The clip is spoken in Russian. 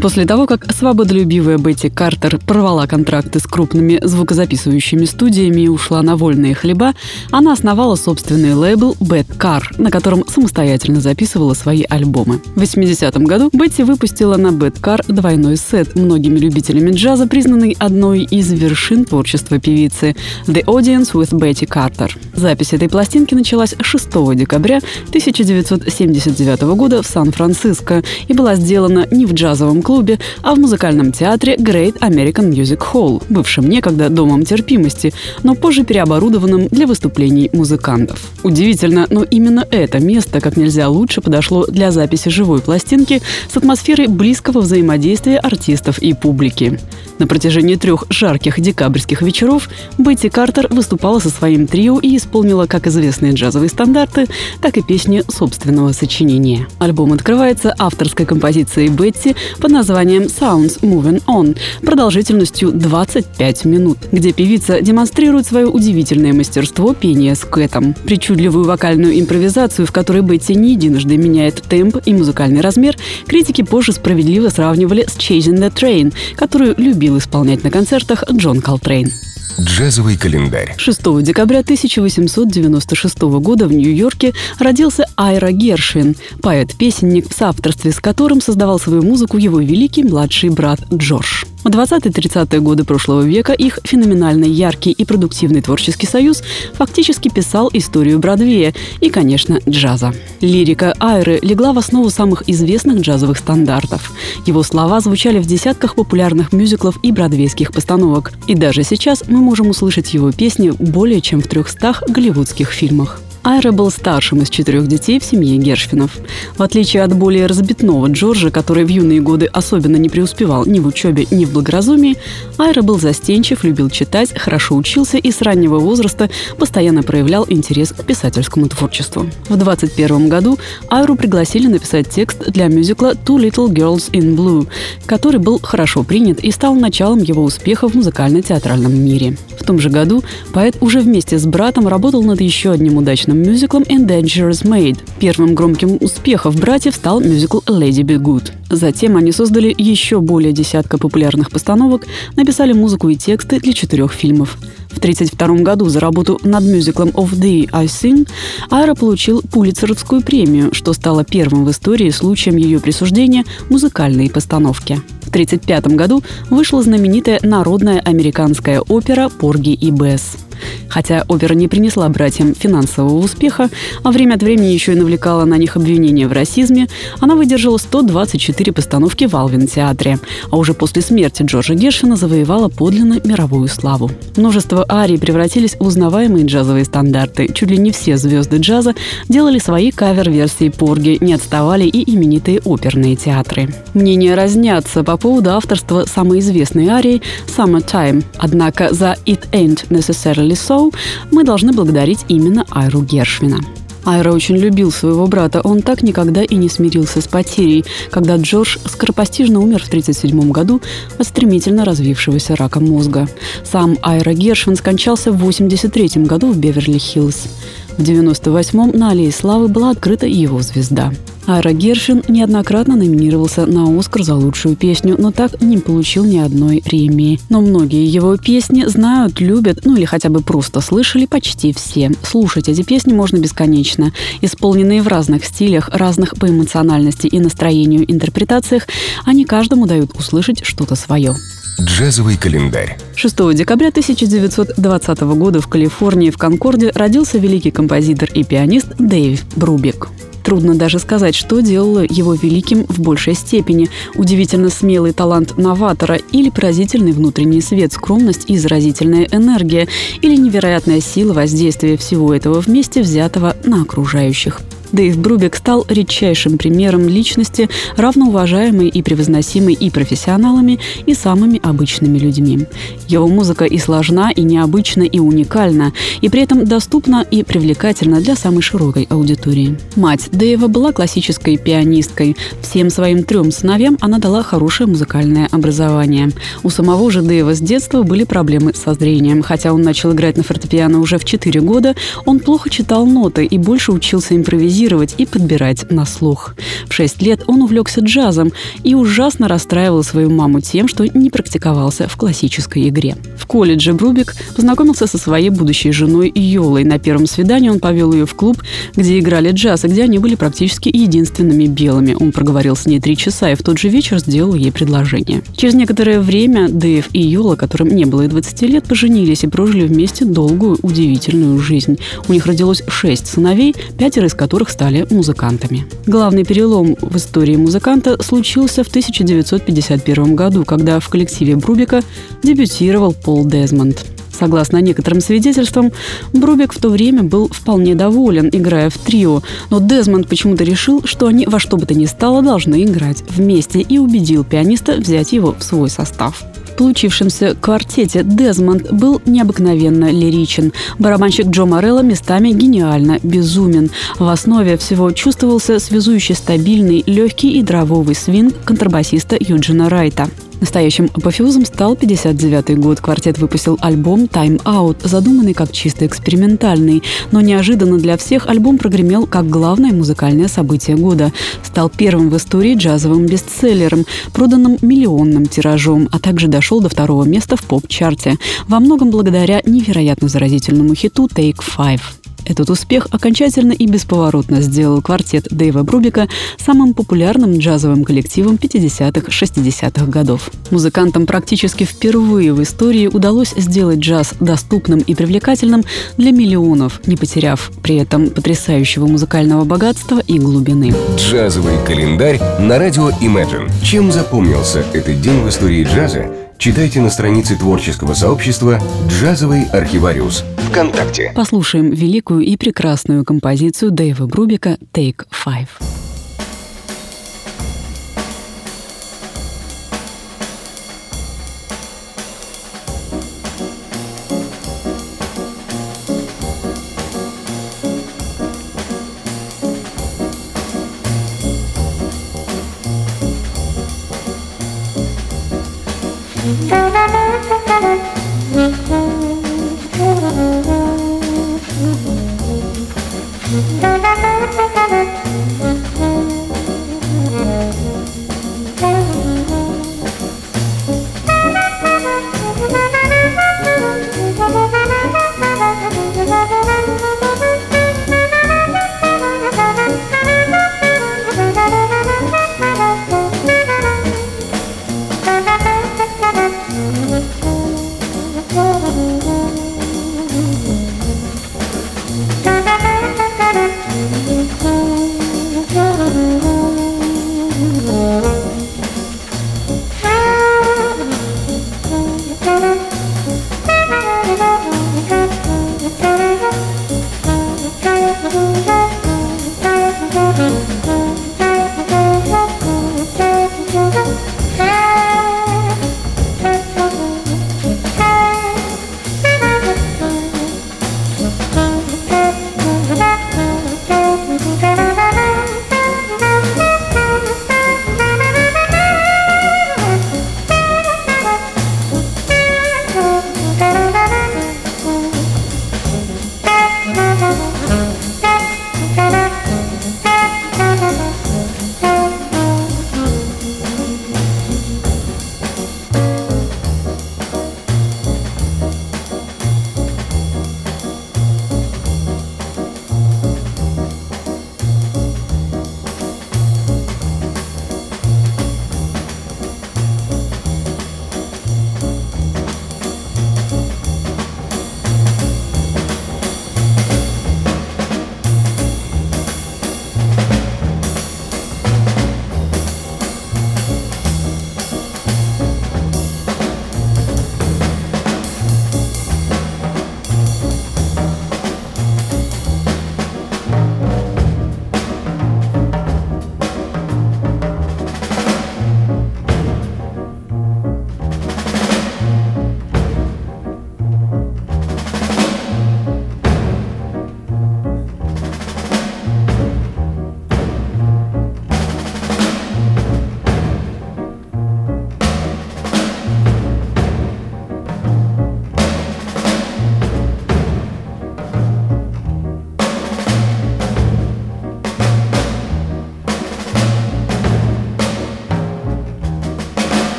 После того, как свободолюбивая Бетти Картер порвала контракты с крупными звукозаписывающими студиями и ушла на вольные хлеба, она основала собственный лейбл Bad Car, на котором самостоятельно записывала свои альбомы. В 80-м году Бетти выпустила на Bad Car двойной сет, многими любителями джаза признанный одной из вершин творчества певицы «The Audience with Betty Carter». Запись этой пластинки началась 6 декабря 1979 года в Сан-Франциско и была сделана не в джазовом клубе, а в музыкальном театре Great American Music Hall, бывшем некогда домом терпимости, но позже переоборудованным для выступлений музыкантов. Удивительно, но именно это место как нельзя лучше подошло для записи живой пластинки с атмосферой близкого взаимодействия артистов и публики. На протяжении трех жарких декабрьских вечеров Бетти Картер выступала со своим трио и исполнила как известные джазовые стандарты, так и песни собственного сочинения. Альбом открывается авторской композицией Бетти под названием Sounds Moving On продолжительностью 25 минут, где певица демонстрирует свое удивительное мастерство пения с кэтом. Причудливую вокальную импровизацию, в которой Бетти не единожды меняет темп и музыкальный размер, критики позже справедливо сравнивали с Chasing the Train, которую любил исполнять на концертах Джон Колтрейн. Джазовый календарь. 6 декабря 1896 года в Нью-Йорке родился Айра Гершвин, поэт-песенник, в соавторстве с которым создавал свою музыку его великий младший брат Джордж. В 20-30-е годы прошлого века их феноменально яркий и продуктивный творческий союз фактически писал историю Бродвея и, конечно, джаза. Лирика Айры легла в основу самых известных джазовых стандартов. Его слова звучали в десятках популярных мюзиклов и бродвейских постановок. И даже сейчас мы можем услышать его песни более чем в 300 голливудских фильмах. Айра был старшим из четырех детей в семье Гершвинов. В отличие от более разбитного Джорджа, который в юные годы особенно не преуспевал ни в учебе, ни в благоразумии, Айра был застенчив, любил читать, хорошо учился и с раннего возраста постоянно проявлял интерес к писательскому творчеству. В 21 году Айру пригласили написать текст для мюзикла «Two Little Girls in Blue», который был хорошо принят и стал началом его успеха в музыкально-театральном мире. В том же году поэт уже вместе с братом работал над еще одним удачным успешным мюзиклом «And Maid». Первым громким успехом братьев стал мюзикл «Lady Be Good». Затем они создали еще более десятка популярных постановок, написали музыку и тексты для четырех фильмов. В 1932 году за работу над мюзиклом «Of the I Sing» Айра получил Пулицеровскую премию, что стало первым в истории случаем ее присуждения музыкальной постановке. В 1935 году вышла знаменитая народная американская опера «Порги и Бесс». Хотя опера не принесла братьям финансового успеха, а время от времени еще и навлекала на них обвинения в расизме, она выдержала 124 постановки в Алвин-театре, а уже после смерти Джорджа Гершина завоевала подлинно мировую славу. Множество арий превратились в узнаваемые джазовые стандарты. Чуть ли не все звезды джаза делали свои кавер-версии Порги, не отставали и именитые оперные театры. Мнения разнятся по поводу авторства самой известной арии «Summertime», однако за «It Ain't Necessarily So» мы должны благодарить именно Айру Гершвина. Айра очень любил своего брата. Он так никогда и не смирился с потерей, когда Джордж скоропостижно умер в 1937 году от стремительно развившегося рака мозга. Сам Айра Гершвин скончался в 1983 году в Беверли-Хиллз. В 1998-м на Аллее Славы была открыта его звезда. Айра Гершин неоднократно номинировался на «Оскар» за лучшую песню, но так не получил ни одной премии. Но многие его песни знают, любят, ну или хотя бы просто слышали почти все. Слушать эти песни можно бесконечно. Исполненные в разных стилях, разных по эмоциональности и настроению интерпретациях, они каждому дают услышать что-то свое. Джазовый календарь. 6 декабря 1920 года в Калифорнии в Конкорде родился великий композитор и пианист Дэйв Брубик. Трудно даже сказать, что делало его великим в большей степени. Удивительно смелый талант новатора или поразительный внутренний свет, скромность и заразительная энергия, или невероятная сила воздействия всего этого вместе взятого на окружающих. Дэйв Брубик стал редчайшим примером личности, равноуважаемой и превозносимой и профессионалами, и самыми обычными людьми. Его музыка и сложна, и необычна, и уникальна, и при этом доступна и привлекательна для самой широкой аудитории. Мать Дэйва была классической пианисткой. Всем своим трем сыновьям она дала хорошее музыкальное образование. У самого же Дэйва с детства были проблемы со зрением. Хотя он начал играть на фортепиано уже в 4 года, он плохо читал ноты и больше учился импровизировать и подбирать на слух. В 6 лет он увлекся джазом и ужасно расстраивал свою маму тем, что не практиковался в классической игре. В колледже Брубик познакомился со своей будущей женой Йолой. На первом свидании он повел ее в клуб, где играли джаз, и где они были практически единственными белыми. Он проговорил с ней три часа и в тот же вечер сделал ей предложение. Через некоторое время Дэйв и Йола, которым не было и 20 лет, поженились и прожили вместе долгую, удивительную жизнь. У них родилось шесть сыновей, пятеро из которых стали музыкантами. Главный перелом в истории музыканта случился в 1951 году, когда в коллективе Брубика дебютировал Пол Дезмонд. Согласно некоторым свидетельствам, Брубик в то время был вполне доволен, играя в трио, но Дезмонд почему-то решил, что они во что бы то ни стало должны играть вместе и убедил пианиста взять его в свой состав. В получившемся квартете Дезмонд был необыкновенно лиричен. Барабанщик Джо Морелло местами гениально безумен. В основе всего чувствовался связующий стабильный, легкий и дрововый свинг контрабасиста Юджина Райта. Настоящим апофеозом стал 59 год. Квартет выпустил альбом «Time Out», задуманный как чисто экспериментальный. Но неожиданно для всех альбом прогремел как главное музыкальное событие года. Стал первым в истории джазовым бестселлером, проданным миллионным тиражом, а также дошел до второго места в поп-чарте. Во многом благодаря невероятно заразительному хиту «Take Five». Этот успех окончательно и бесповоротно сделал квартет Дэйва Брубика самым популярным джазовым коллективом 50-60-х годов. Музыкантам практически впервые в истории удалось сделать джаз доступным и привлекательным для миллионов, не потеряв при этом потрясающего музыкального богатства и глубины. Джазовый календарь на радио Imagine. Чем запомнился этот день в истории джаза? Читайте на странице творческого сообщества «Джазовый архивариус» ВКонтакте. Послушаем великую и прекрасную композицию Дэйва Брубика «Take Five».